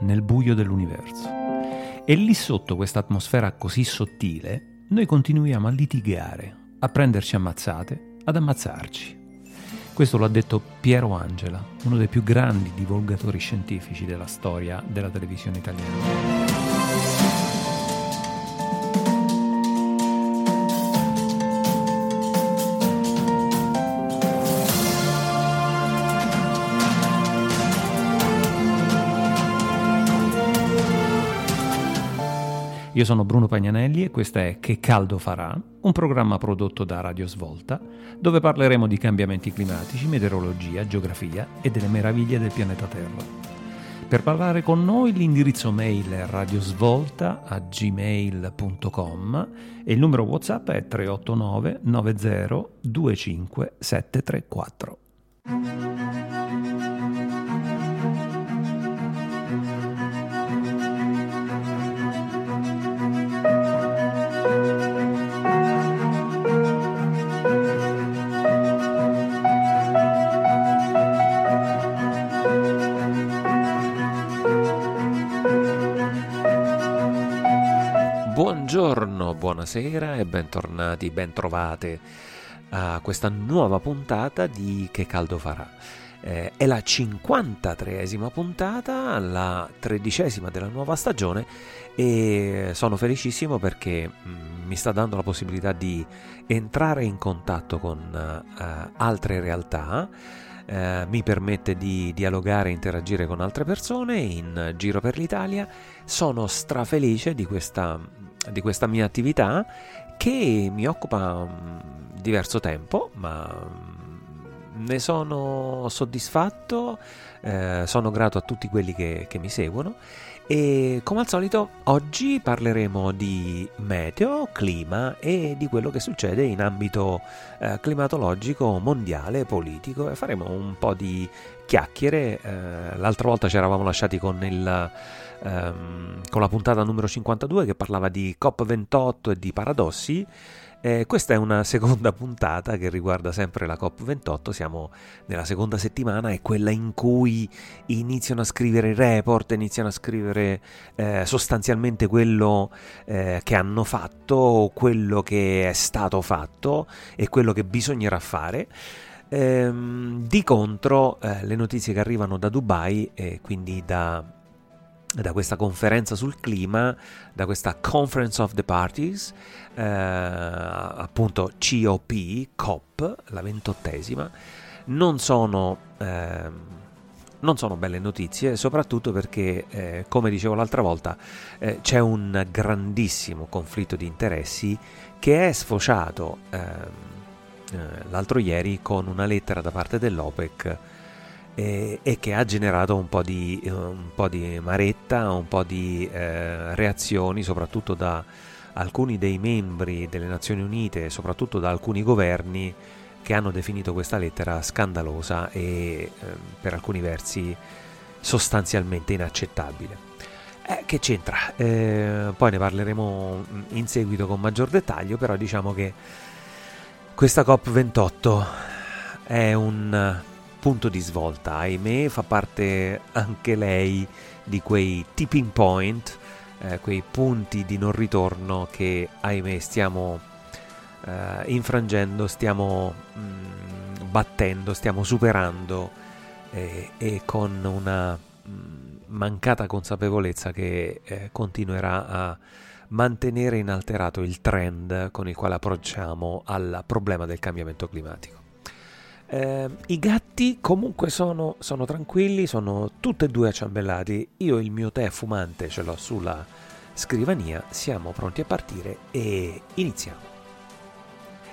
nel buio dell'universo. E lì sotto questa atmosfera così sottile, noi continuiamo a litigare, a prenderci ammazzate, ad ammazzarci. Questo lo ha detto Piero Angela, uno dei più grandi divulgatori scientifici della storia della televisione italiana. Io sono Bruno Pagnanelli e questo è Che caldo farà, un programma prodotto da Radio Svolta, dove parleremo di cambiamenti climatici, meteorologia, geografia e delle meraviglie del pianeta Terra. Per parlare con noi l'indirizzo mail è radiosvolta a gmail.com e il numero WhatsApp è 389 90 25 734. Buongiorno, buonasera e bentornati, bentrovate a questa nuova puntata di Che caldo farà. Eh, è la 53esima puntata, la tredicesima della nuova stagione e sono felicissimo perché mm, mi sta dando la possibilità di entrare in contatto con eh, altre realtà. Eh, mi permette di dialogare e interagire con altre persone in giro per l'Italia. Sono strafelice di questa, di questa mia attività che mi occupa um, diverso tempo, ma um, ne sono soddisfatto, eh, sono grato a tutti quelli che, che mi seguono e come al solito oggi parleremo di meteo, clima e di quello che succede in ambito eh, climatologico mondiale, politico e faremo un po' di chiacchiere. Eh, l'altra volta ci eravamo lasciati con, il, ehm, con la puntata numero 52 che parlava di COP28 e di paradossi. Eh, questa è una seconda puntata che riguarda sempre la COP28, siamo nella seconda settimana, è quella in cui iniziano a scrivere i report, iniziano a scrivere eh, sostanzialmente quello eh, che hanno fatto, quello che è stato fatto e quello che bisognerà fare. Ehm, di contro, eh, le notizie che arrivano da Dubai e quindi da da questa conferenza sul clima, da questa Conference of the Parties, eh, appunto COP, COP, la ventottesima, non sono, eh, non sono belle notizie, soprattutto perché, eh, come dicevo l'altra volta, eh, c'è un grandissimo conflitto di interessi che è sfociato ehm, eh, l'altro ieri con una lettera da parte dell'OPEC e, e che ha generato un po' di, un po di maretta, un po' di eh, reazioni, soprattutto da alcuni dei membri delle Nazioni Unite, soprattutto da alcuni governi che hanno definito questa lettera scandalosa e eh, per alcuni versi sostanzialmente inaccettabile. Eh, che c'entra? Eh, poi ne parleremo in seguito con maggior dettaglio, però diciamo che questa COP28 è un punto di svolta, ahimè fa parte anche lei di quei tipping point, eh, quei punti di non ritorno che ahimè stiamo eh, infrangendo, stiamo mh, mm, battendo, stiamo superando eh, e con una mh, mancata consapevolezza che eh, continuerà a mantenere inalterato il trend con il quale approcciamo al problema del cambiamento climatico. Eh, I gatti comunque sono, sono, tranquilli, sono tutti e due acciambellati. Io il mio tè fumante ce l'ho sulla scrivania, siamo pronti a partire e iniziamo.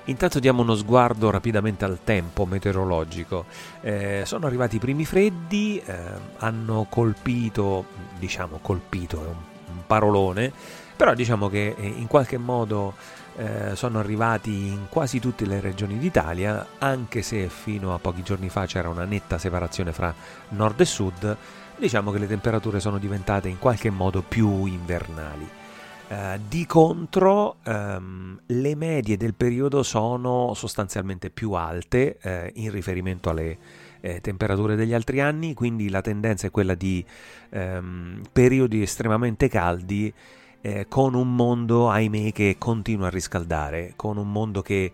Intanto diamo uno sguardo rapidamente al tempo meteorologico. Eh, sono arrivati i primi freddi, eh, hanno colpito, diciamo colpito è un, un parolone, però diciamo che eh, in qualche modo eh, sono arrivati in quasi tutte le regioni d'Italia, anche se fino a pochi giorni fa c'era una netta separazione fra nord e sud, diciamo che le temperature sono diventate in qualche modo più invernali. Uh, di contro, um, le medie del periodo sono sostanzialmente più alte uh, in riferimento alle uh, temperature degli altri anni, quindi la tendenza è quella di um, periodi estremamente caldi con un mondo, ahimè, che continua a riscaldare, con un mondo che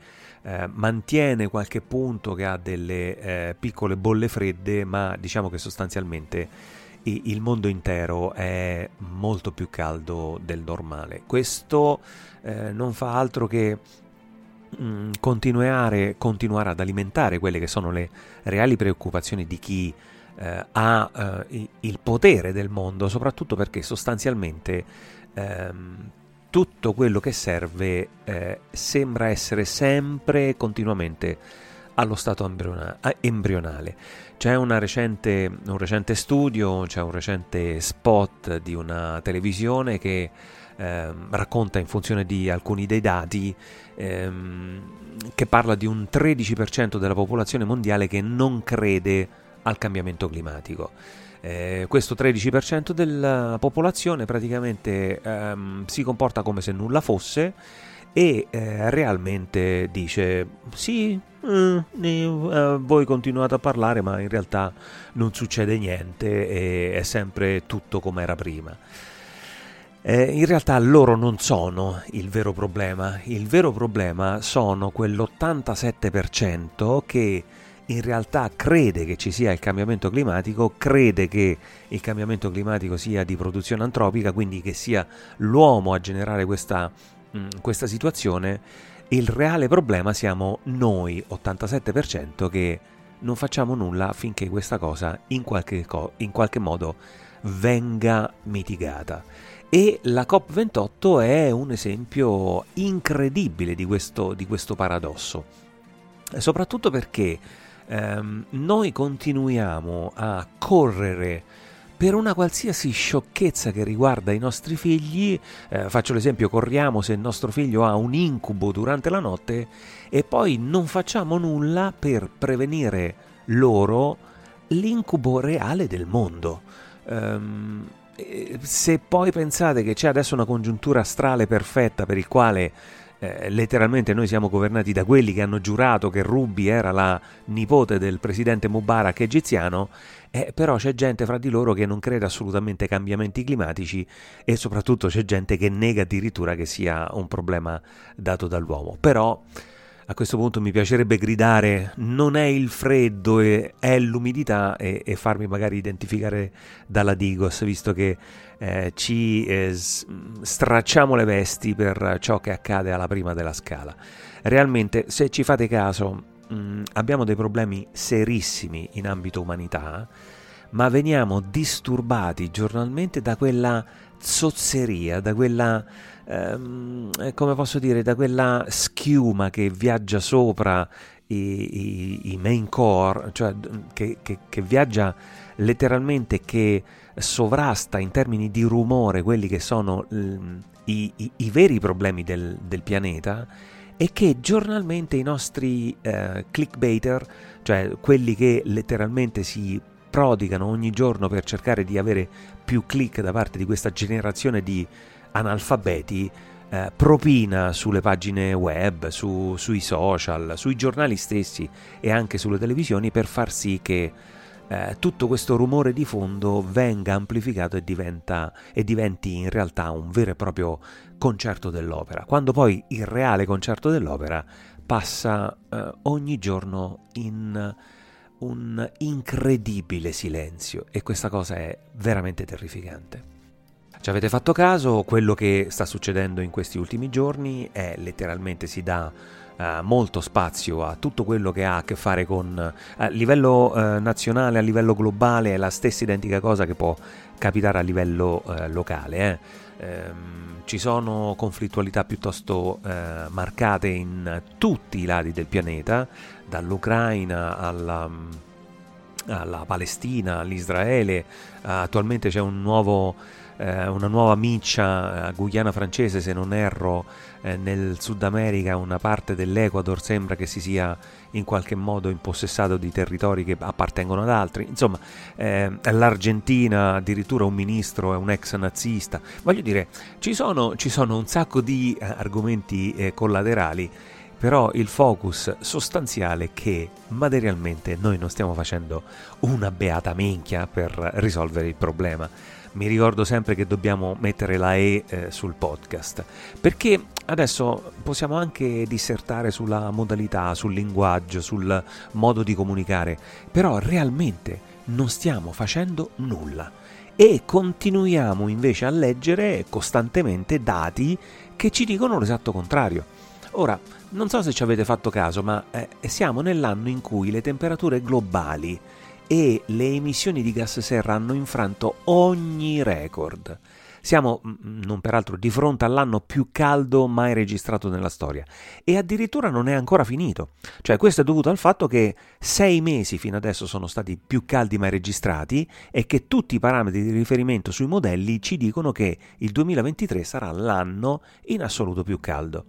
mantiene qualche punto, che ha delle piccole bolle fredde, ma diciamo che sostanzialmente il mondo intero è molto più caldo del normale. Questo eh, non fa altro che mh, mm, continuare, continuare, ad alimentare quelle che sono le reali preoccupazioni di chi eh, ha eh, il potere del mondo, soprattutto perché sostanzialmente ehm, tutto quello che serve eh, sembra essere sempre continuamente allo stato embrionale. C'è recente, un recente studio, c'è un recente spot di una televisione che eh, racconta in funzione di alcuni dei dati ehm, che parla di un 13% della popolazione mondiale che non crede al cambiamento climatico. Eh, questo 13% della popolazione praticamente ehm, si comporta come se nulla fosse e eh, realmente dice sì, eh, eh, voi continuate a parlare ma in realtà non succede niente e è sempre tutto come era prima. Eh, in realtà loro non sono il vero problema, il vero problema sono quell'87% che in realtà crede che ci sia il cambiamento climatico, crede che il cambiamento climatico sia di produzione antropica, quindi che sia l'uomo a generare questa Mm, questa situazione, il reale problema siamo noi, 87%, che non facciamo nulla affinché questa cosa in qualche, co- in qualche modo venga mitigata. E la COP28 è un esempio incredibile di questo, di questo paradosso, soprattutto perché ehm, noi continuiamo a correre per una qualsiasi sciocchezza che riguarda i nostri figli, eh, faccio l'esempio, corriamo se il nostro figlio ha un incubo durante la notte e poi non facciamo nulla per prevenire loro l'incubo reale del mondo. Um, se poi pensate che c'è adesso una congiuntura astrale perfetta per il quale eh, letteralmente noi siamo governati da quelli che hanno giurato che Ruby era la nipote del presidente Mubarak egiziano, eh, però c'è gente fra di loro che non crede assolutamente ai cambiamenti climatici e soprattutto c'è gente che nega addirittura che sia un problema dato dall'uomo. Però a questo punto mi piacerebbe gridare non è il freddo, è l'umidità e, e farmi magari identificare dalla Digos, visto che eh, ci eh, stracciamo le vesti per ciò che accade alla prima della scala. Realmente, se ci fate caso, mh, mm, abbiamo dei problemi serissimi in ambito umanità, ma veniamo disturbati giornalmente da quella zozzeria, da quella, ehm, eh, come posso dire, da quella schiuma che viaggia sopra i, i, i main core, cioè che, che, che viaggia letteralmente, che sovrasta in termini di rumore quelli che sono i, i, i, veri problemi del, del pianeta e che giornalmente i nostri eh, clickbaiter, cioè quelli che letteralmente si prodigano ogni giorno per cercare di avere più click da parte di questa generazione di analfabeti, eh, propina sulle pagine web, su, sui social, sui giornali stessi e anche sulle televisioni per far sì che eh, tutto questo rumore di fondo venga amplificato e, diventa, e diventi in realtà un vero e proprio concerto dell'opera, quando poi il reale concerto dell'opera passa eh, ogni giorno in un incredibile silenzio e questa cosa è veramente terrificante. Ci avete fatto caso, quello che sta succedendo in questi ultimi giorni è letteralmente si dà eh, molto spazio a tutto quello che ha a che fare con a livello eh, nazionale, a livello globale, è la stessa identica cosa che può capitare a livello eh, locale. Eh. Ehm, ci sono conflittualità piuttosto eh, marcate in tutti i lati del pianeta, dall'Ucraina alla alla Palestina, all'Israele, attualmente c'è un nuovo eh, una nuova miccia a Guyana francese, se non erro, eh, nel Sud America, una parte dell'Ecuador sembra che si sia in qualche modo impossessato di territori che appartengono ad altri. Insomma, eh, l'Argentina addirittura un ministro è un ex nazista. Voglio dire, ci sono, ci sono un sacco di eh, argomenti eh, collaterali però il focus sostanziale è che materialmente noi non stiamo facendo una beata minchia per risolvere il problema. Mi ricordo sempre che dobbiamo mettere la E eh, sul podcast, perché adesso possiamo anche dissertare sulla modalità, sul linguaggio, sul modo di comunicare, però realmente non stiamo facendo nulla. E continuiamo invece a leggere costantemente dati che ci dicono l'esatto contrario. Ora, non so se ci avete fatto caso, ma eh, siamo nell'anno in cui le temperature globali e le emissioni di gas serra hanno infranto ogni record. Siamo, mm, mm, non peraltro, di fronte all'anno più caldo mai registrato nella storia e addirittura non è ancora finito. Cioè questo è dovuto al fatto che sei mesi fino adesso sono stati più caldi mai registrati e che tutti i parametri di riferimento sui modelli ci dicono che il 2023 sarà l'anno in assoluto più caldo.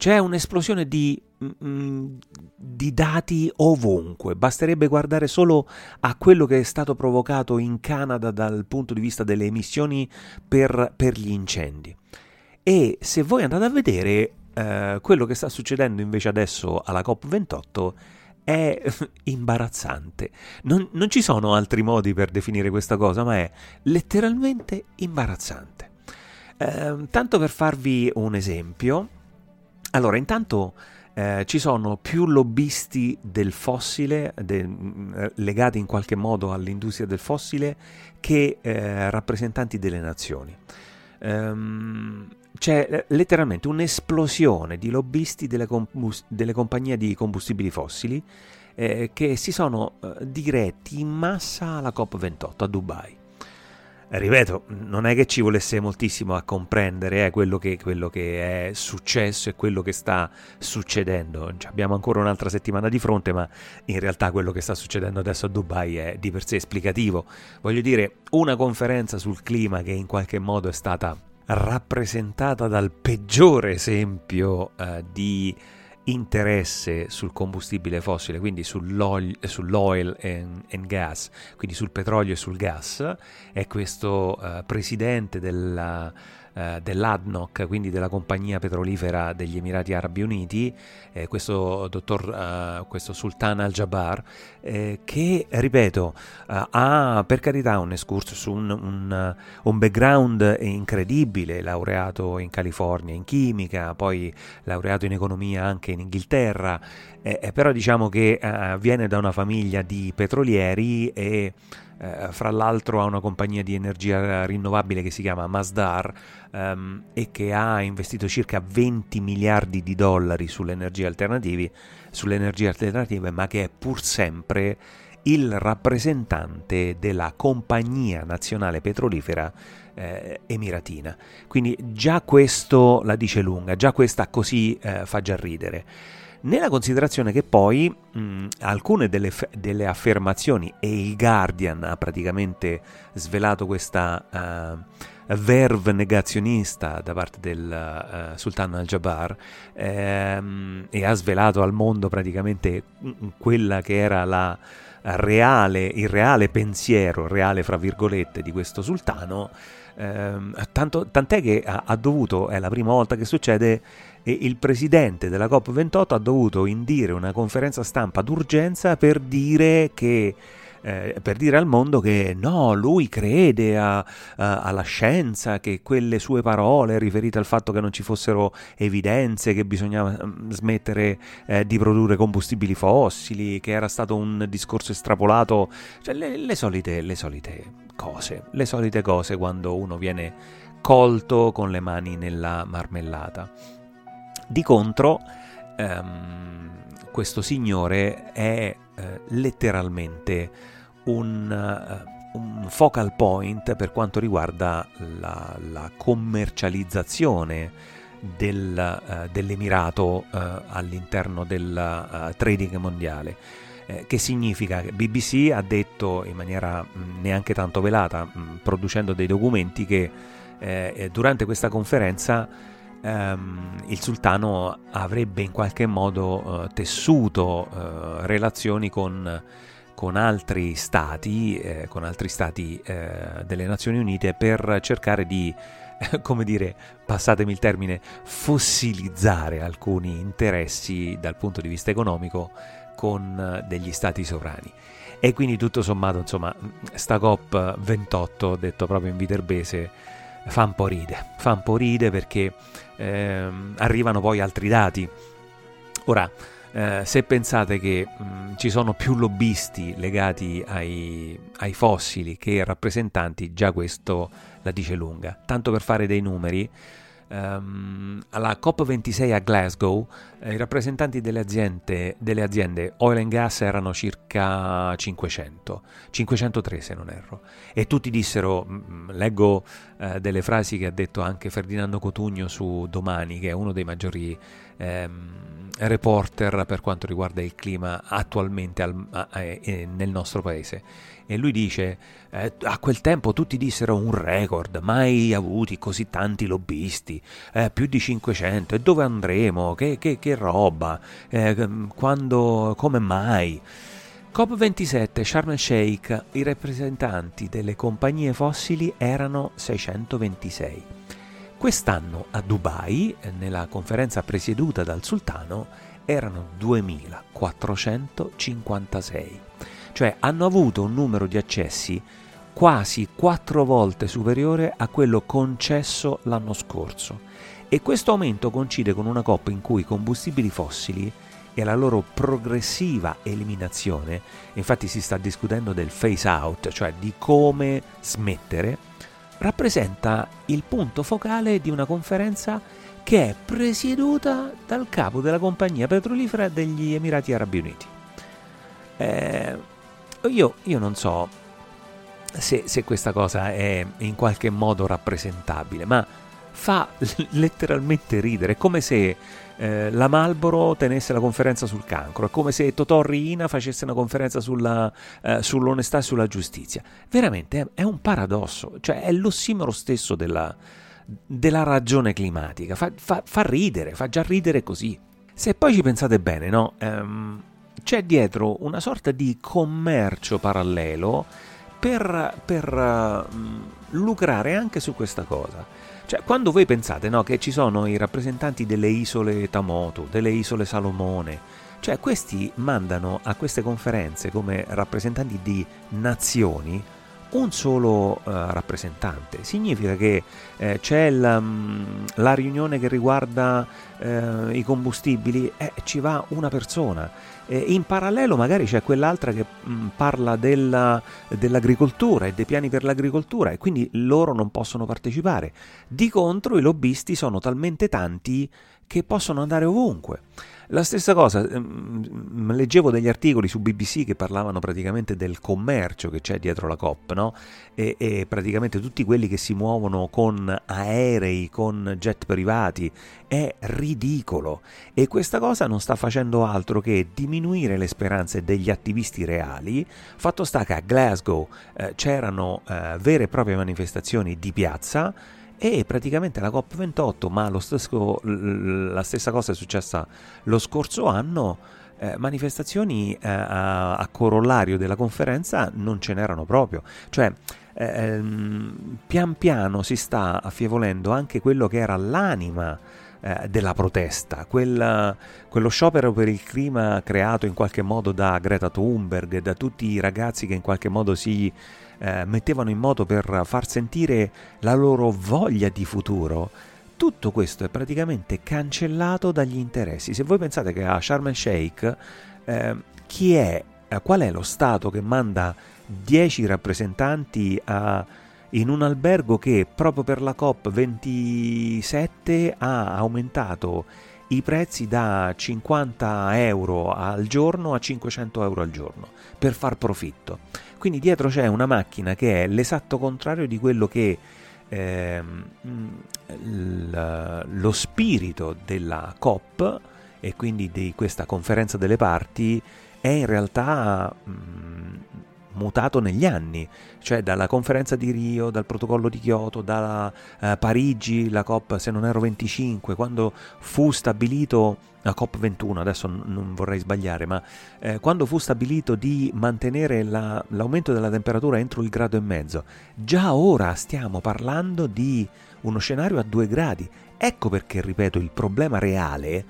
C'è un'esplosione di, mm, di, dati ovunque, basterebbe guardare solo a quello che è stato provocato in Canada dal punto di vista delle emissioni per, per gli incendi. E se voi andate a vedere eh, quello che sta succedendo invece adesso alla COP28 è imbarazzante. Non, non ci sono altri modi per definire questa cosa, ma è letteralmente imbarazzante. Eh, tanto per farvi un esempio, allora, intanto eh, ci sono più lobbisti del fossile, de, mm, legati in qualche modo all'industria del fossile, che eh, rappresentanti delle nazioni. Um, c'è eh, letteralmente un'esplosione di lobbisti delle, combust- delle compagnie di combustibili fossili eh, che si sono eh, diretti in massa alla COP28 a Dubai ripeto, non è che ci volesse moltissimo a comprendere eh, quello, che, quello, che, è successo e quello che sta succedendo. abbiamo ancora un'altra settimana di fronte, ma in realtà quello che sta succedendo adesso a Dubai è di per sé esplicativo. Voglio dire, una conferenza sul clima che in qualche modo è stata rappresentata dal peggiore esempio eh, di interesse sul combustibile fossile, quindi sull'oil, sull'oil and, and, gas, quindi sul petrolio e sul gas, è questo uh, presidente della eh, dell'ADNOC, quindi della compagnia petrolifera degli Emirati Arabi Uniti, eh, questo dottor, eh, questo Sultan Al-Jabbar, eh, che, ripeto, eh, ha per carità un excursus, un, un, un background incredibile, laureato in California in chimica, poi laureato in economia anche in Inghilterra, eh, però diciamo che viene da una famiglia di petrolieri e eh, fra l'altro ha una compagnia di energia rinnovabile che si chiama Masdar ehm, e che ha investito circa 20 miliardi di dollari sulle energie alternative, sulle energie alternative ma che è pur sempre il rappresentante della compagnia nazionale petrolifera eh, emiratina. Quindi già questo la dice lunga, già questa così eh, fa già ridere nella considerazione che poi mh, alcune delle, delle, affermazioni, e il Guardian ha praticamente svelato questa uh, verve negazionista da parte del uh, sultano al-Jabbar ehm, e ha svelato al mondo praticamente quella che era la reale, il reale pensiero, reale fra virgolette, di questo sultano, ehm, tanto, tant'è che ha, ha dovuto, è la prima volta che succede, e il presidente della COP28 ha dovuto indire una conferenza stampa d'urgenza per dire che eh, per dire al mondo che no, lui crede a, a, alla scienza, che quelle sue parole riferite al fatto che non ci fossero evidenze, che bisognava mm, smettere eh, di produrre combustibili fossili, che era stato un discorso estrapolato, cioè le, le, solite, le solite cose, le solite cose quando uno viene colto con le mani nella marmellata. Di contro, ehm, questo signore è eh, letteralmente un, uh, un, focal point per quanto riguarda la, la commercializzazione del, uh, dell'Emirato uh, all'interno del trading mondiale. Che significa BBC ha detto in maniera mh, neanche tanto velata, mh, producendo dei documenti, che eh, durante questa conferenza ehm, il sultano avrebbe in qualche modo eh, tessuto eh, relazioni con, con, altri stati, eh, con altri stati eh, delle Nazioni Unite per cercare di come dire, passatemi il termine, fossilizzare alcuni interessi dal punto di vista economico con eh, degli stati sovrani. E quindi tutto sommato, insomma, sta COP28, detto proprio in viterbese, fa un po' ride, fa un po' ride perché ehm, arrivano poi altri dati. Ora, eh, se pensate che mh, ci sono più lobbisti legati ai, ai, fossili che rappresentanti, già questo la dice lunga. Tanto per fare dei numeri, Um, alla COP26 a Glasgow eh, i rappresentanti delle aziende, delle aziende, oil and gas erano circa 500, 503 se non erro, e tutti dissero, leggo eh, delle frasi che ha detto anche Ferdinando Cotugno su Domani, che è uno dei maggiori ehm, reporter per quanto riguarda il clima attualmente al, a, a, nel nostro paese e lui dice eh, a quel tempo tutti dissero un record, mai avuti così tanti lobbisti, eh, più di 500, e dove andremo, che, che, che roba, eh, quando, come mai? COP27 Sharm el Sheikh, i rappresentanti delle compagnie fossili erano 626. Quest'anno a Dubai, nella conferenza presieduta dal sultano, erano 2456 cioè hanno avuto un numero di accessi quasi quattro volte superiore a quello concesso l'anno scorso e questo aumento coincide con una coppa in cui i combustibili fossili e la loro progressiva eliminazione, infatti si sta discutendo del phase out, cioè di come smettere, rappresenta il punto focale di una conferenza che è presieduta dal capo della compagnia petrolifera degli Emirati Arabi Uniti. Eh, io, io non so se, se, questa cosa è in qualche modo rappresentabile, ma fa letteralmente ridere, è come se eh, la Malboro tenesse la conferenza sul cancro, è come se Totò Riina facesse una conferenza sulla, eh, sull'onestà e sulla giustizia. Veramente è, un paradosso, cioè è l'ossimoro stesso della, della ragione climatica, fa, fa, fa, ridere, fa già ridere così. Se poi ci pensate bene, no? Um, c'è dietro una sorta di commercio parallelo per, per uh, lucrare anche su questa cosa. Cioè, quando voi pensate no, che ci sono i rappresentanti delle isole Tamoto, delle isole Salomone, cioè questi mandano a queste conferenze come rappresentanti di nazioni un solo uh, rappresentante. Significa che eh, c'è la, um, la, riunione che riguarda eh, i combustibili, eh, ci va una persona. In parallelo magari c'è quell'altra che mh, mm, parla della, dell'agricoltura e dei piani per l'agricoltura e quindi loro non possono partecipare. Di contro i lobbisti sono talmente tanti che possono andare ovunque. La stessa cosa, ehm, leggevo degli articoli su BBC che parlavano praticamente del commercio che c'è dietro la COP, no? E, e, praticamente tutti quelli che si muovono con aerei, con jet privati, è ridicolo. E questa cosa non sta facendo altro che diminuire le speranze degli attivisti reali. Fatto sta che a Glasgow eh, c'erano eh, vere e proprie manifestazioni di piazza e praticamente la COP28, ma stesso, la stessa cosa è successa lo scorso anno, eh, manifestazioni eh, a, a, corollario della conferenza non ce n'erano proprio. Cioè, ehm, pian piano si sta affievolendo anche quello che era l'anima eh, della protesta, quella, quello sciopero per il clima creato in qualche modo da Greta Thunberg da tutti i ragazzi che in qualche modo si eh, mettevano in moto per far sentire la loro voglia di futuro, tutto questo è praticamente cancellato dagli interessi. Se voi pensate che a Sharm el Sheikh eh, chi è, eh, qual è lo Stato che manda 10 rappresentanti a, in un albergo che proprio per la COP27 ha aumentato i prezzi da 50 euro al giorno a 500 euro al giorno per far profitto. Quindi dietro c'è una macchina che è l'esatto contrario di quello che ehm, lo spirito della COP e quindi di questa conferenza delle parti è in realtà mh, mutato negli anni, cioè dalla conferenza di Rio, dal protocollo di Kyoto, da eh, Parigi, la COP se non ero 25, quando fu stabilito la COP21, adesso non vorrei sbagliare, ma eh, quando fu stabilito di mantenere la, l'aumento della temperatura entro il grado e mezzo, già ora stiamo parlando di uno scenario a due gradi. Ecco perché, ripeto, il problema reale,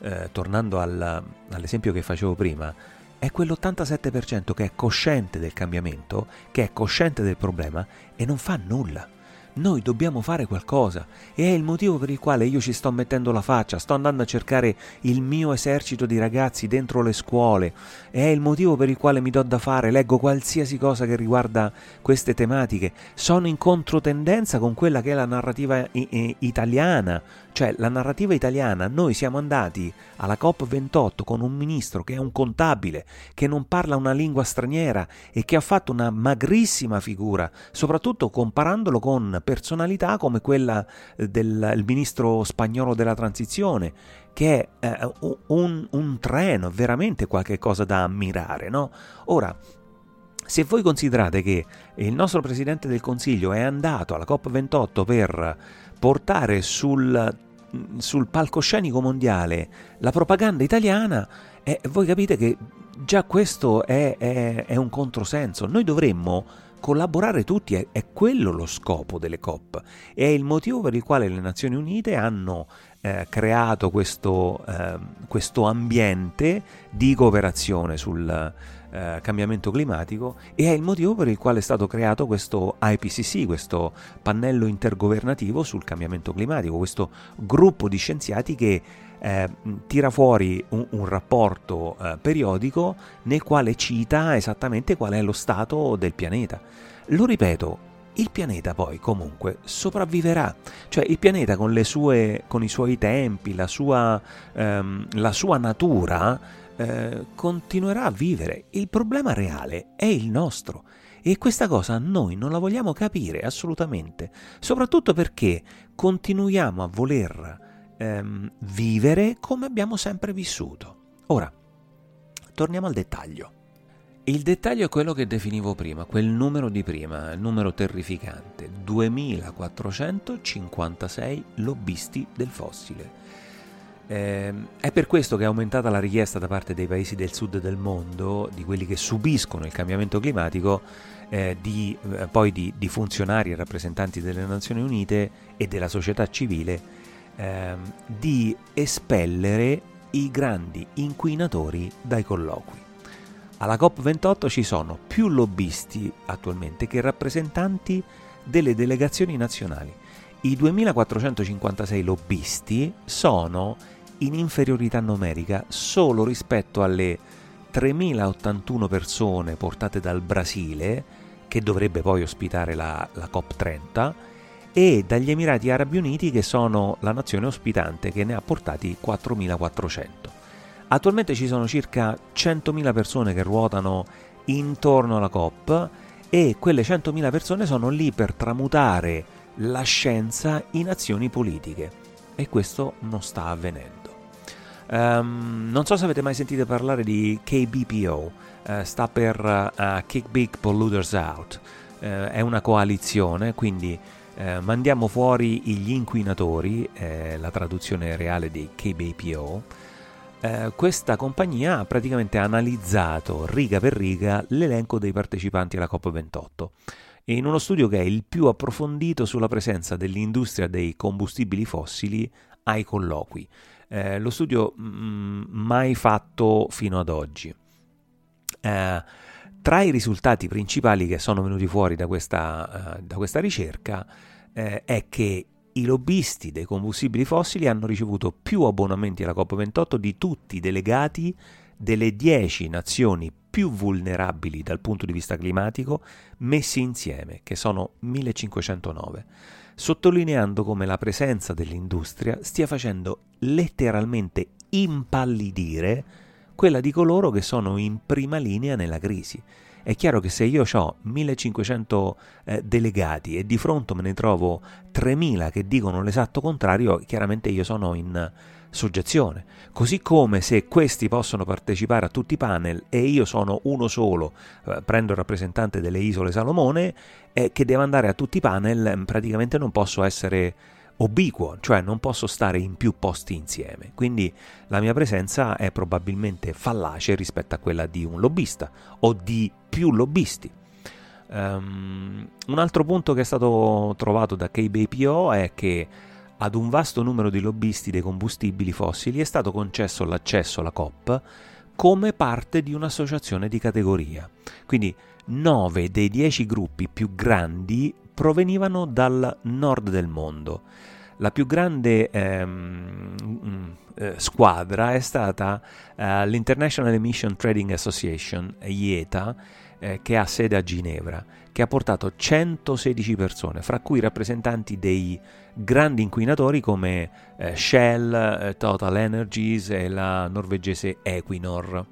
eh, tornando al, all'esempio che facevo prima, è quell'87% che è cosciente del cambiamento, che è cosciente del problema e non fa nulla. Noi dobbiamo fare qualcosa. E è il motivo per il quale io ci sto mettendo la faccia, sto andando a cercare il mio esercito di ragazzi dentro le scuole, è il motivo per il quale mi do da fare, leggo qualsiasi cosa che riguarda queste tematiche, sono in controtendenza con quella che è la narrativa italiana, cioè la narrativa italiana, noi siamo andati alla COP28 con un ministro che è un contabile, che non parla una lingua straniera e che ha fatto una magrissima figura, soprattutto comparandolo con personalità come quella eh, del ministro spagnolo della transizione, che è eh, un, un, treno, veramente qualcosa da ammirare, no? Ora, se voi considerate che il nostro Presidente del Consiglio è andato alla COP28 per portare sul sul palcoscenico mondiale la propaganda italiana, eh, voi capite che già questo è, è, è, un controsenso. Noi dovremmo collaborare tutti, è, è, quello lo scopo delle COP, è il motivo per il quale le Nazioni Unite hanno eh, creato questo, eh, questo ambiente di cooperazione sul, eh, cambiamento climatico e è il motivo per il quale è stato creato questo IPCC, questo pannello intergovernativo sul cambiamento climatico, questo gruppo di scienziati che eh, tira fuori un, un rapporto eh, periodico nel quale cita esattamente qual è lo stato del pianeta. Lo ripeto, il pianeta poi comunque sopravviverà, cioè il pianeta con, sue, con i suoi tempi, la sua, ehm, la sua natura, eh, continuerà a vivere. Il problema reale è il nostro. E questa cosa noi non la vogliamo capire assolutamente, soprattutto perché continuiamo a voler ehm, vivere come abbiamo sempre vissuto. Ora, torniamo al dettaglio. Il dettaglio è quello che definivo prima, quel numero di prima, il numero terrificante, 2456 lobbisti del fossile. Eh, è per questo che è aumentata la richiesta da parte dei paesi del sud del mondo, di quelli che subiscono il cambiamento climatico, eh, di, eh, poi di, di, funzionari e rappresentanti delle Nazioni Unite e della società civile, ehm, di espellere i grandi inquinatori dai colloqui. Alla COP28 ci sono più lobbisti attualmente che rappresentanti delle delegazioni nazionali. I 2456 lobbisti sono in inferiorità numerica solo rispetto alle 3.081 persone portate dal Brasile, che dovrebbe poi ospitare la, la COP30, e dagli Emirati Arabi Uniti, che sono la nazione ospitante che ne ha portati 4.400. Attualmente ci sono circa 100.000 persone che ruotano intorno alla COP e quelle 100.000 persone sono lì per tramutare la scienza in azioni politiche e questo non sta avvenendo. Um, non so se avete mai sentito parlare di KBPO, uh, sta per uh, Kick Big Polluters Out, uh, è una coalizione, quindi mandiamo fuori gli inquinatori, la traduzione reale di KBPO. questa compagnia ha praticamente analizzato riga per riga l'elenco dei partecipanti alla COP28 e in uno studio che è il più approfondito sulla presenza dell'industria dei combustibili fossili ai colloqui. Eh, lo studio mh, mm, mai fatto fino ad oggi. Eh, tra i risultati principali che sono venuti fuori da questa, uh, da questa ricerca eh, è che i lobbisti dei combustibili fossili hanno ricevuto più abbonamenti alla COP28 di tutti i delegati delle 10 nazioni più vulnerabili dal punto di vista climatico messi insieme, che sono 1509, sottolineando come la presenza dell'industria stia facendo letteralmente impallidire quella di coloro che sono in prima linea nella crisi. È chiaro che se io ho 1500 eh, delegati e di fronte me ne trovo 3000 che dicono l'esatto contrario, chiaramente io sono in soggezione. Così come se questi possono partecipare a tutti i panel e io sono uno solo, eh, prendo il rappresentante delle isole Salomone, eh, che deve andare a tutti i panel, praticamente non posso essere obliquo, cioè non posso stare in più posti insieme. Quindi la mia presenza è probabilmente fallace rispetto a quella di un lobbista o di più lobbisti. Um, un altro punto che è stato trovato da KBPO è che ad un vasto numero di lobbisti dei combustibili fossili è stato concesso l'accesso alla COP come parte di un'associazione di categoria. Quindi 9 dei 10 gruppi più grandi provenivano dal nord del mondo. La più grande ehm, mm, eh, squadra è stata eh, l'International Emission Trading Association, IETA, eh, che ha sede a Ginevra, che ha portato 116 persone, fra cui rappresentanti dei grandi inquinatori come eh, Shell, eh, Total Energies e la norvegese Equinor.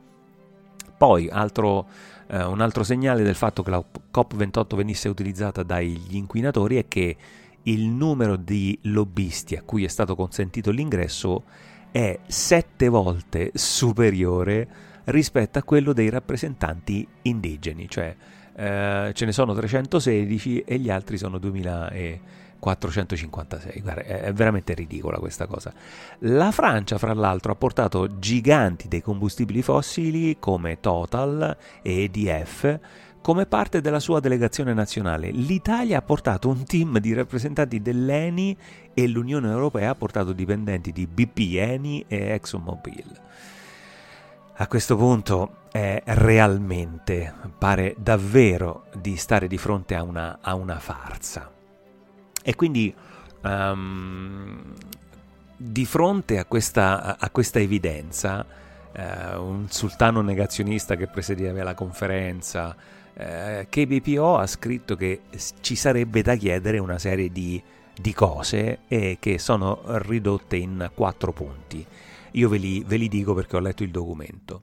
Poi altro eh, un altro segnale del fatto che la COP28 venisse utilizzata dagli inquinatori è che il numero di lobbisti a cui è stato consentito l'ingresso è sette volte superiore rispetto a quello dei rappresentanti indigeni, cioè eh, ce ne sono 316 e gli altri sono 2000 e 456. Guarda, è veramente ridicola questa cosa. La Francia, fra l'altro, ha portato giganti dei combustibili fossili come Total e EDF come parte della sua delegazione nazionale. L'Italia ha portato un team di rappresentanti dell'ENI e l'Unione Europea ha portato dipendenti di BP, ENI e ExxonMobil. A questo punto è realmente, pare davvero di stare di fronte a una, a una farsa. E quindi um, di fronte a questa, a questa evidenza, uh, un sultano negazionista che presiedeva la conferenza, uh, KBPO ha scritto che ci sarebbe da chiedere una serie di, di cose e che sono ridotte in quattro punti. Io ve li, ve li dico perché ho letto il documento.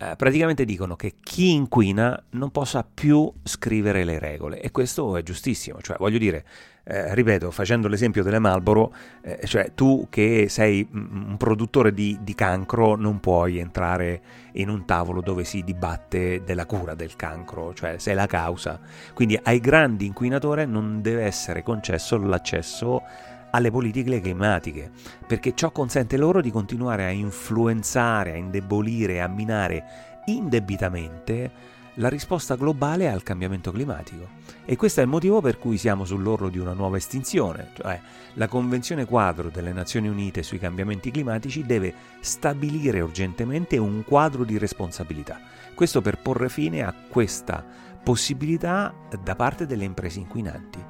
Eh, praticamente dicono che chi inquina non possa più scrivere le regole e questo è giustissimo, cioè voglio dire, eh, ripeto, facendo l'esempio delle Marlboro, eh, cioè tu che sei un produttore di, di, cancro non puoi entrare in un tavolo dove si dibatte della cura del cancro, cioè sei la causa, quindi ai grandi inquinatori non deve essere concesso l'accesso alle politiche climatiche, perché ciò consente loro di continuare a influenzare, a indebolire, a minare indebitamente la risposta globale al cambiamento climatico. E questo è il motivo per cui siamo sull'orlo di una nuova estinzione, cioè la Convenzione quadro delle Nazioni Unite sui cambiamenti climatici deve stabilire urgentemente un quadro di responsabilità. Questo per porre fine a questa possibilità da parte delle imprese inquinanti.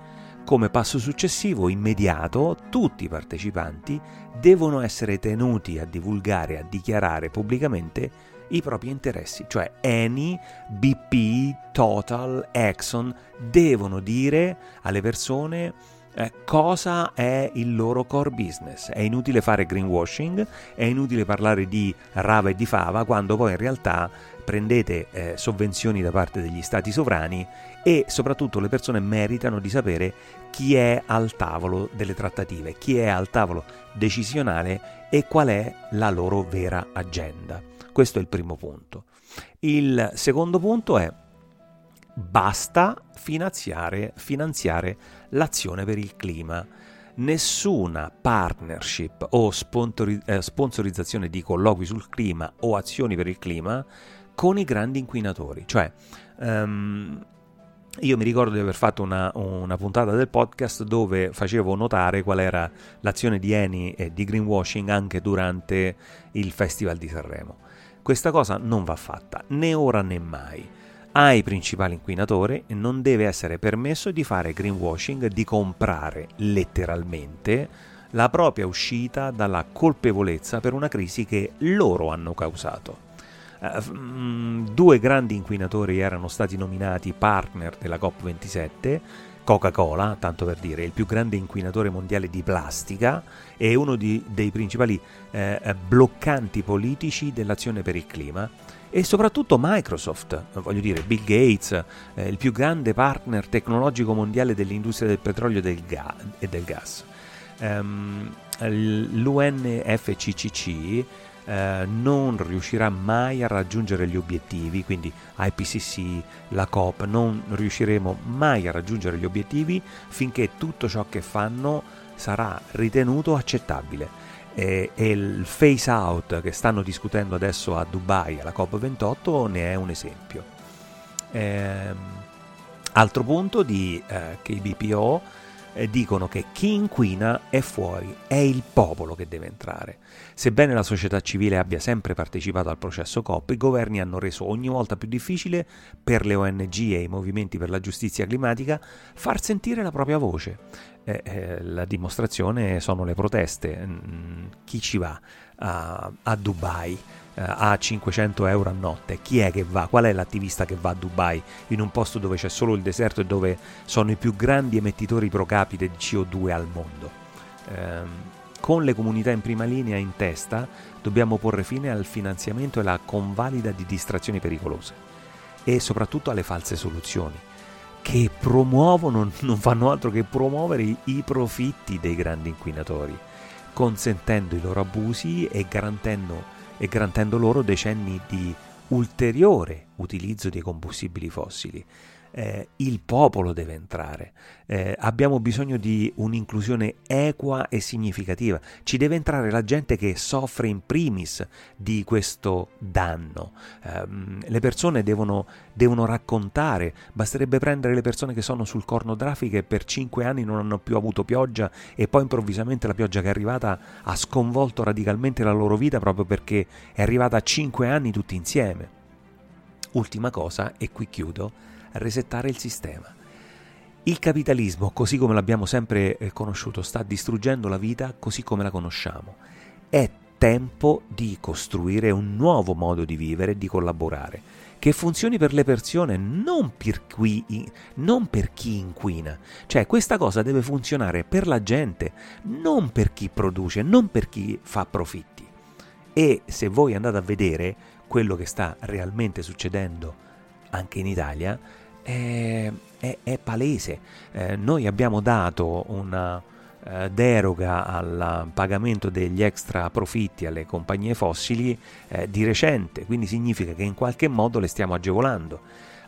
Come passo successivo, immediato, tutti i partecipanti devono essere tenuti a divulgare, a dichiarare pubblicamente i propri interessi, cioè Eni, BP, Total, Exxon devono dire alle persone eh, cosa è il loro core business. È inutile fare greenwashing, è inutile parlare di rava e di fava quando poi in realtà prendete eh, sovvenzioni da parte degli stati sovrani e soprattutto le persone meritano di sapere chi è al tavolo delle trattative, chi è al tavolo decisionale e qual è la loro vera agenda. Questo è il primo punto. Il secondo punto è basta finanziare, finanziare l'azione per il clima nessuna partnership o eh, sponsorizzazione di colloqui sul clima o azioni per il clima con i grandi inquinatori. Cioè, um, io mi ricordo di aver fatto una, una, puntata del podcast dove facevo notare qual era l'azione di Eni e di greenwashing anche durante il Festival di Sanremo. Questa cosa non va fatta, né ora né mai. Ai principali inquinatori non deve essere permesso di fare greenwashing, di comprare letteralmente la propria uscita dalla colpevolezza per una crisi che loro hanno causato. Uh, due grandi inquinatori erano stati nominati partner della COP27, Coca-Cola, tanto per dire, il più grande inquinatore mondiale di plastica e uno di, dei principali eh, bloccanti politici dell'azione per il clima, e soprattutto Microsoft, voglio dire Bill Gates, eh, il più grande partner tecnologico mondiale dell'industria del petrolio del ga- e del gas. Um, L'UNFCCC eh, non riuscirà mai a raggiungere gli obiettivi, quindi IPCC, la COP, non riusciremo mai a raggiungere gli obiettivi finché tutto ciò che fanno sarà ritenuto accettabile. E, e il phase out che stanno discutendo adesso a Dubai alla COP28 ne è un esempio. Eh, altro punto di eh, KBPO dicono che chi inquina è fuori, è il popolo che deve entrare. Sebbene la società civile abbia sempre partecipato al processo COP, i governi hanno reso ogni volta più difficile per le ONG e i movimenti per la giustizia climatica far sentire la propria voce. Eh, eh, la dimostrazione sono le proteste. Mm, chi ci va a, a Dubai? Eh, a 500 euro a notte. Chi è che va? Qual è l'attivista che va a Dubai in un posto dove c'è solo il deserto e dove sono i più grandi emettitori pro capite di CO2 al mondo? Eh, con le comunità in prima linea in testa dobbiamo porre fine al finanziamento e alla convalida di distrazioni pericolose e soprattutto alle false soluzioni che promuovono, non fanno altro che promuovere i profitti dei grandi inquinatori, consentendo i loro abusi e garantendo e garantendo loro decenni di ulteriore utilizzo dei combustibili fossili. Eh, il popolo deve entrare, eh, abbiamo bisogno di un'inclusione equa e significativa, ci deve entrare la gente che soffre in primis di questo danno, eh, le persone devono, devono, raccontare, basterebbe prendere le persone che sono sul corno trafico e per cinque anni non hanno più avuto pioggia e poi improvvisamente la pioggia che è arrivata ha sconvolto radicalmente la loro vita proprio perché è arrivata a cinque anni tutti insieme. Ultima cosa, e qui chiudo, resettare il sistema. Il capitalismo, così come l'abbiamo sempre eh, conosciuto, sta distruggendo la vita così come la conosciamo. È tempo di costruire un nuovo modo di vivere e di collaborare, che funzioni per le persone, non per, qui, non per chi inquina. Cioè questa cosa deve funzionare per la gente, non per chi produce, non per chi fa profitti. E se voi andate a vedere quello che sta realmente succedendo anche in Italia, è, è, è palese. Eh, noi abbiamo dato una eh, deroga al pagamento degli extra profitti alle compagnie fossili eh, di recente, quindi significa che in qualche modo le stiamo agevolando.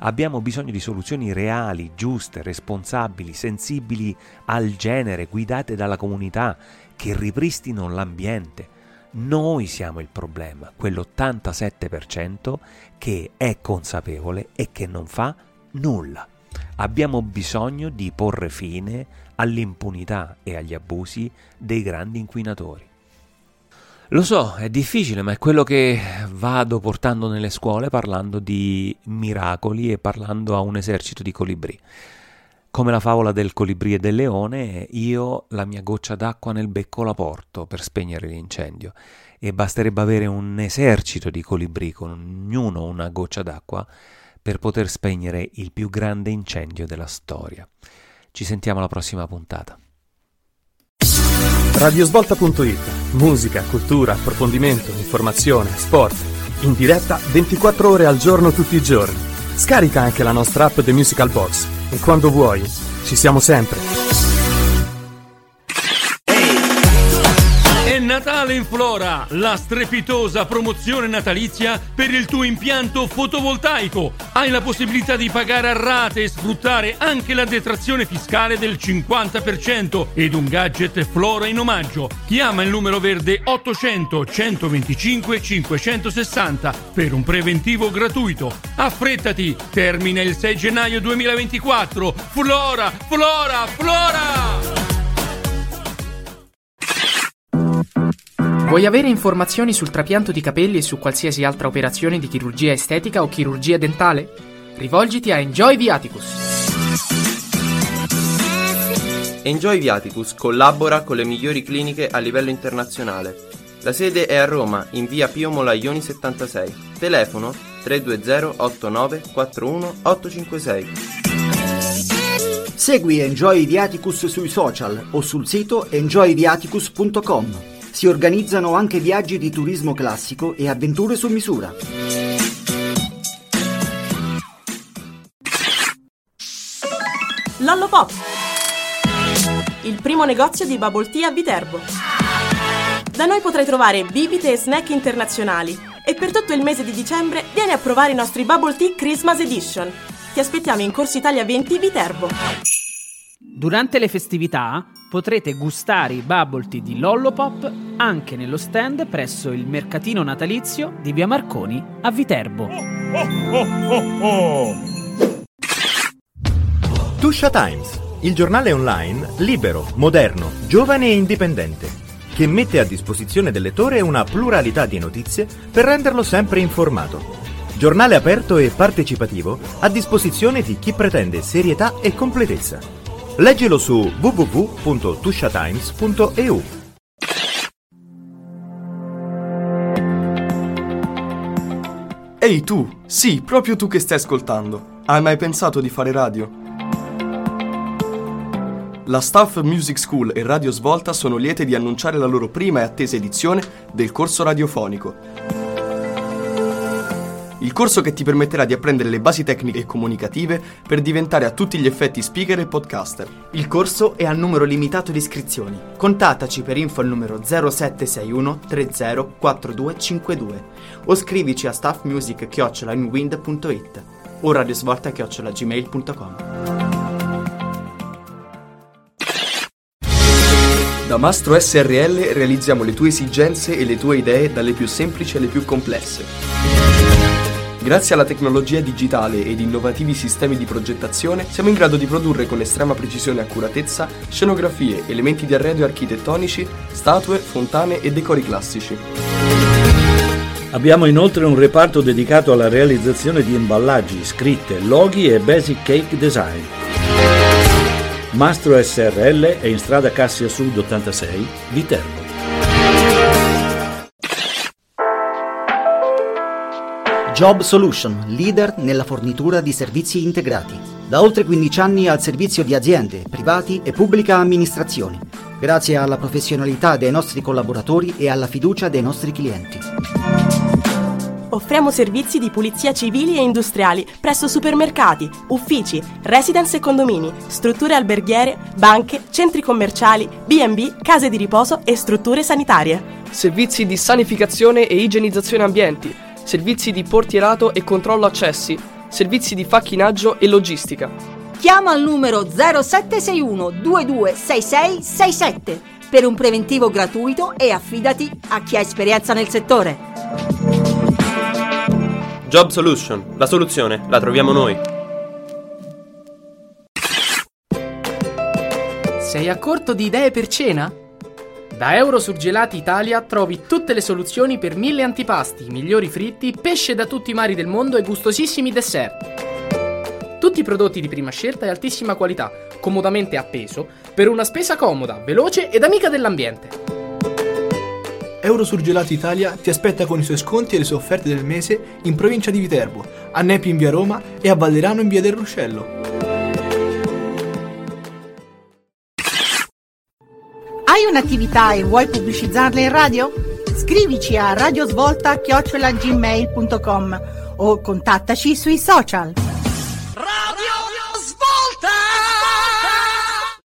Abbiamo bisogno di soluzioni reali, giuste, responsabili, sensibili al genere, guidate dalla comunità, che ripristino l'ambiente. Noi siamo il problema, quell'87% che è consapevole e che non fa nulla. Abbiamo bisogno di porre fine all'impunità e agli abusi dei grandi inquinatori. Lo so, è difficile, ma è quello che vado portando nelle scuole parlando di miracoli e parlando a un esercito di colibrì. Come la favola del colibrì e del leone, io la mia goccia d'acqua nel becco la porto per spegnere l'incendio e basterebbe avere un esercito di colibrì con ognuno una goccia d'acqua per poter spegnere il più grande incendio della storia. Ci sentiamo alla prossima puntata. Radiosvolta.it Musica, cultura, approfondimento, informazione, sport. In diretta 24 ore al giorno tutti i giorni. Scarica anche la nostra app The Musical Box e quando vuoi, ci siamo sempre. Natale! Talenflora, la strepitosa promozione natalizia per il tuo impianto fotovoltaico. Hai la possibilità di pagare a rate e sfruttare anche la detrazione fiscale del 50% ed un gadget Flora in omaggio. Chiama il numero verde 800 125 560 per un preventivo gratuito. Affrettati, termina il 6 gennaio 2024. Flora, Flora, Flora! Vuoi avere informazioni sul trapianto di capelli e su qualsiasi altra operazione di chirurgia estetica o chirurgia dentale? Rivolgiti a Enjoy Viaticus. Enjoy Viaticus collabora con le migliori cliniche a livello internazionale. La sede è a Roma, in via Pio Molaioni 76. Telefono 320 89 41 856. Segui Enjoy Viaticus sui social o sul sito enjoyviaticus.com. Si organizzano anche viaggi di turismo classico e avventure su misura. Lollo Pop, il primo negozio di bubble tea a Viterbo. Da noi potrai trovare bibite e snack internazionali e per tutto il mese di dicembre vieni a provare i nostri bubble tea Christmas Edition. Ti aspettiamo in Corso Italia 20 Viterbo. Durante le festività potrete gustare i bubble tea di Lollopop anche nello stand presso il mercatino natalizio di Via Marconi a Viterbo. Tuscia Times, il giornale online libero, moderno, giovane e indipendente, che mette a disposizione del lettore una pluralità di notizie per renderlo sempre informato. Giornale aperto e partecipativo a disposizione di chi pretende serietà e completezza. Leggilo su www.tusciatimes.eu. Ehi tu, sì, proprio tu che stai ascoltando. Hai mai pensato di fare radio? La Staff Music School e Radio Svolta sono liete di annunciare la loro prima e attesa edizione del corso radiofonico. Il corso che ti permetterà di apprendere le basi tecniche e comunicative per diventare a tutti gli effetti speaker e podcaster. Il corso è a numero limitato di iscrizioni. Contattaci per info al numero 0761 304252 o scrivici a staffmusic.inwind.it o radiosvolta.gmail.com Da Mastro SRL realizziamo le tue esigenze e le tue idee dalle più semplici alle più complesse. Grazie alla tecnologia digitale ed innovativi sistemi di progettazione siamo in grado di produrre con estrema precisione e accuratezza scenografie, elementi di arredo architettonici, statue, fontane e decori classici. Abbiamo inoltre un reparto dedicato alla realizzazione di imballaggi, scritte, loghi e basic cake design. Mastro SRL è in strada Cassia Sud 86, Viterbo. Job Solution, leader nella fornitura di servizi integrati. Da oltre 15 anni al servizio di aziende, privati e pubblica amministrazione, grazie alla professionalità dei nostri collaboratori e alla fiducia dei nostri clienti. Offriamo servizi di pulizia civili e industriali presso supermercati, uffici, residence e condomini, strutture alberghiere, banche, centri commerciali, B&B, case di riposo e strutture sanitarie. Servizi di sanificazione e igienizzazione ambienti servizi di portierato e controllo accessi, servizi di facchinaggio e logistica. Chiama al numero 0761 226667 per un preventivo gratuito e affidati a chi ha esperienza nel settore. Job Solution, la soluzione la troviamo noi. Sei a corto di idee per cena? Da Eurosurgelati Italia trovi tutte le soluzioni per mille antipasti, migliori fritti, pesce da tutti i mari del mondo e gustosissimi dessert. Tutti prodotti di prima scelta e altissima qualità, comodamente appeso, per una spesa comoda, veloce ed amica dell'ambiente. Eurosurgelati Italia ti aspetta con i suoi sconti e le sue offerte del mese in provincia di Viterbo, a Nepi in via Roma e a Vallerano in via del Ruscello. Hai un'attività e vuoi pubblicizzarla in radio? Scrivici a radiosvolta@gmail.com o contattaci sui social. Radio!